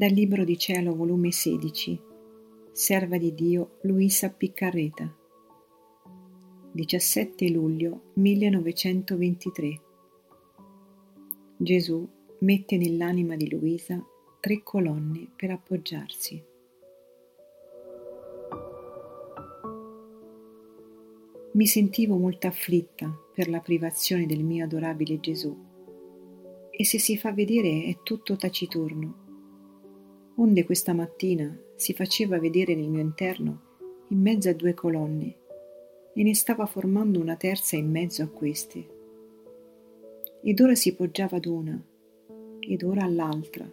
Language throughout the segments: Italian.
Dal Libro di Cielo, volume 16, Serva di Dio Luisa Piccarreta, 17 luglio 1923. Gesù mette nell'anima di Luisa tre colonne per appoggiarsi. Mi sentivo molto afflitta per la privazione del mio adorabile Gesù e se si fa vedere è tutto taciturno onde questa mattina si faceva vedere nel mio interno in mezzo a due colonne e ne stava formando una terza in mezzo a queste. Ed ora si poggiava ad una, ed ora all'altra,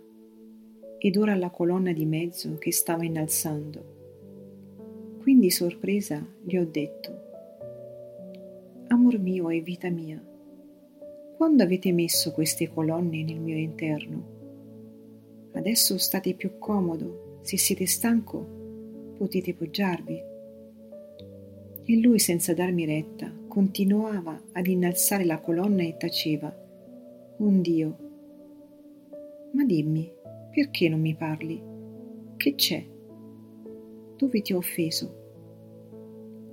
ed ora alla colonna di mezzo che stava innalzando. Quindi sorpresa gli ho detto, Amor mio e vita mia, quando avete messo queste colonne nel mio interno? Adesso state più comodo, se siete stanco potete poggiarvi. E lui, senza darmi retta, continuava ad innalzare la colonna e taceva. Un Dio. Ma dimmi, perché non mi parli? Che c'è? Dove ti ho offeso?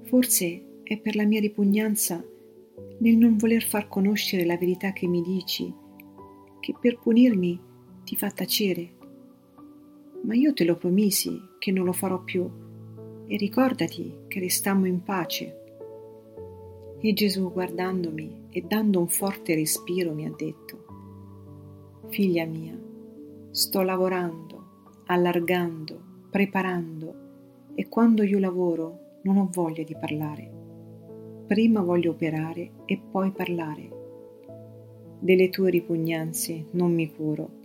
Forse è per la mia ripugnanza nel non voler far conoscere la verità che mi dici, che per punirmi ti fa tacere. Ma io te lo promisi che non lo farò più e ricordati che restammo in pace. E Gesù guardandomi e dando un forte respiro mi ha detto, Figlia mia, sto lavorando, allargando, preparando e quando io lavoro non ho voglia di parlare. Prima voglio operare e poi parlare. Delle tue ripugnanze non mi curo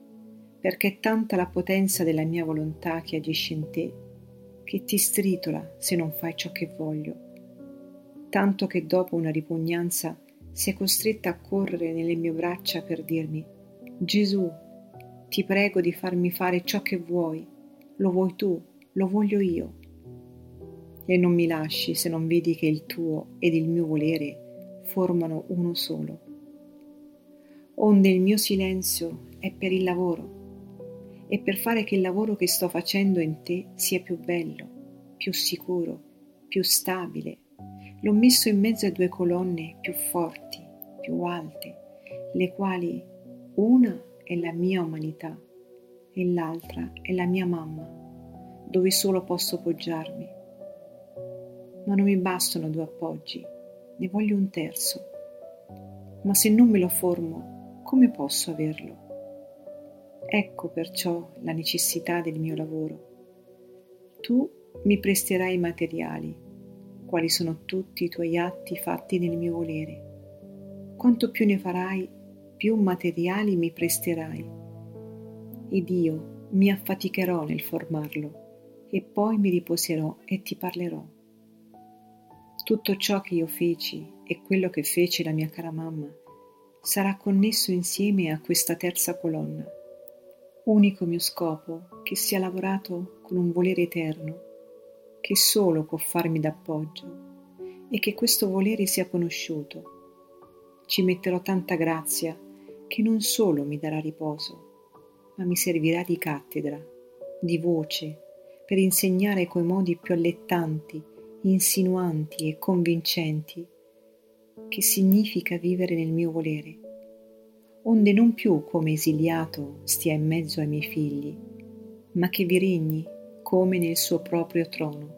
perché è tanta la potenza della mia volontà che agisce in te, che ti stritola se non fai ciò che voglio, tanto che dopo una ripugnanza sei costretta a correre nelle mie braccia per dirmi Gesù, ti prego di farmi fare ciò che vuoi, lo vuoi tu, lo voglio io. E non mi lasci se non vedi che il tuo ed il mio volere formano uno solo. Onde il mio silenzio è per il lavoro e per fare che il lavoro che sto facendo in te sia più bello, più sicuro, più stabile. L'ho messo in mezzo a due colonne più forti, più alte, le quali una è la mia umanità e l'altra è la mia mamma, dove solo posso poggiarmi. Ma non mi bastano due appoggi, ne voglio un terzo. Ma se non me lo formo, come posso averlo? Ecco perciò la necessità del mio lavoro. Tu mi presterai i materiali, quali sono tutti i tuoi atti fatti nel mio volere. Quanto più ne farai, più materiali mi presterai. Ed io mi affaticherò nel formarlo e poi mi riposerò e ti parlerò. Tutto ciò che io feci e quello che fece la mia cara mamma sarà connesso insieme a questa terza colonna unico mio scopo che sia lavorato con un volere eterno, che solo può farmi d'appoggio e che questo volere sia conosciuto. Ci metterò tanta grazia che non solo mi darà riposo, ma mi servirà di cattedra, di voce, per insegnare coi modi più allettanti, insinuanti e convincenti che significa vivere nel mio volere onde non più come esiliato stia in mezzo ai miei figli, ma che vi regni come nel suo proprio trono.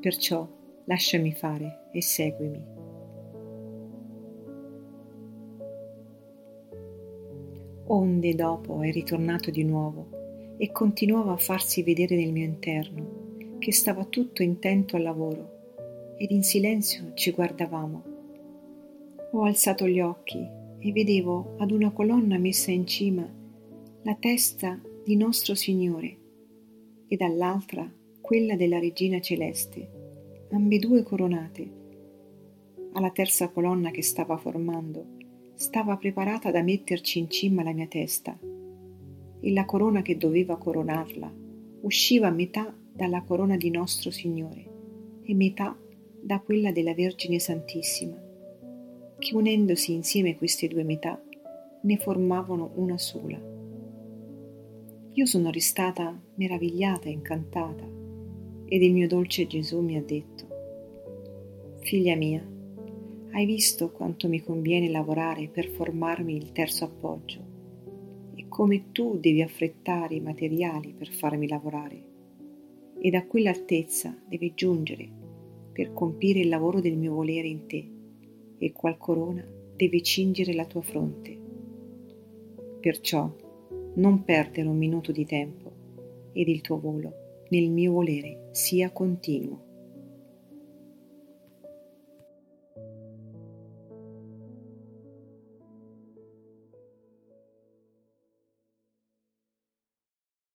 Perciò lasciami fare e seguimi. Onde dopo è ritornato di nuovo e continuava a farsi vedere nel mio interno, che stava tutto intento al lavoro, ed in silenzio ci guardavamo. Ho alzato gli occhi e vedevo ad una colonna messa in cima la testa di nostro Signore e dall'altra quella della Regina Celeste, ambedue coronate. Alla terza colonna che stava formando stava preparata da metterci in cima la mia testa e la corona che doveva coronarla usciva metà dalla corona di nostro Signore e metà da quella della Vergine Santissima che unendosi insieme queste due metà ne formavano una sola. io sono restata meravigliata e incantata ed il mio dolce Gesù mi ha detto, figlia mia, hai visto quanto mi conviene lavorare per formarmi il terzo appoggio? E come tu devi affrettare i materiali per farmi lavorare? Ed a quell'altezza devi giungere per compire il lavoro del mio volere in te e qual corona deve cingere la tua fronte. Perciò non perdere un minuto di tempo ed il tuo volo nel mio volere sia continuo.